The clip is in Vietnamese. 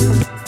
Bye.